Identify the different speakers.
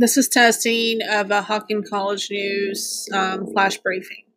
Speaker 1: This is testing of a Hawking College News um, flash briefing.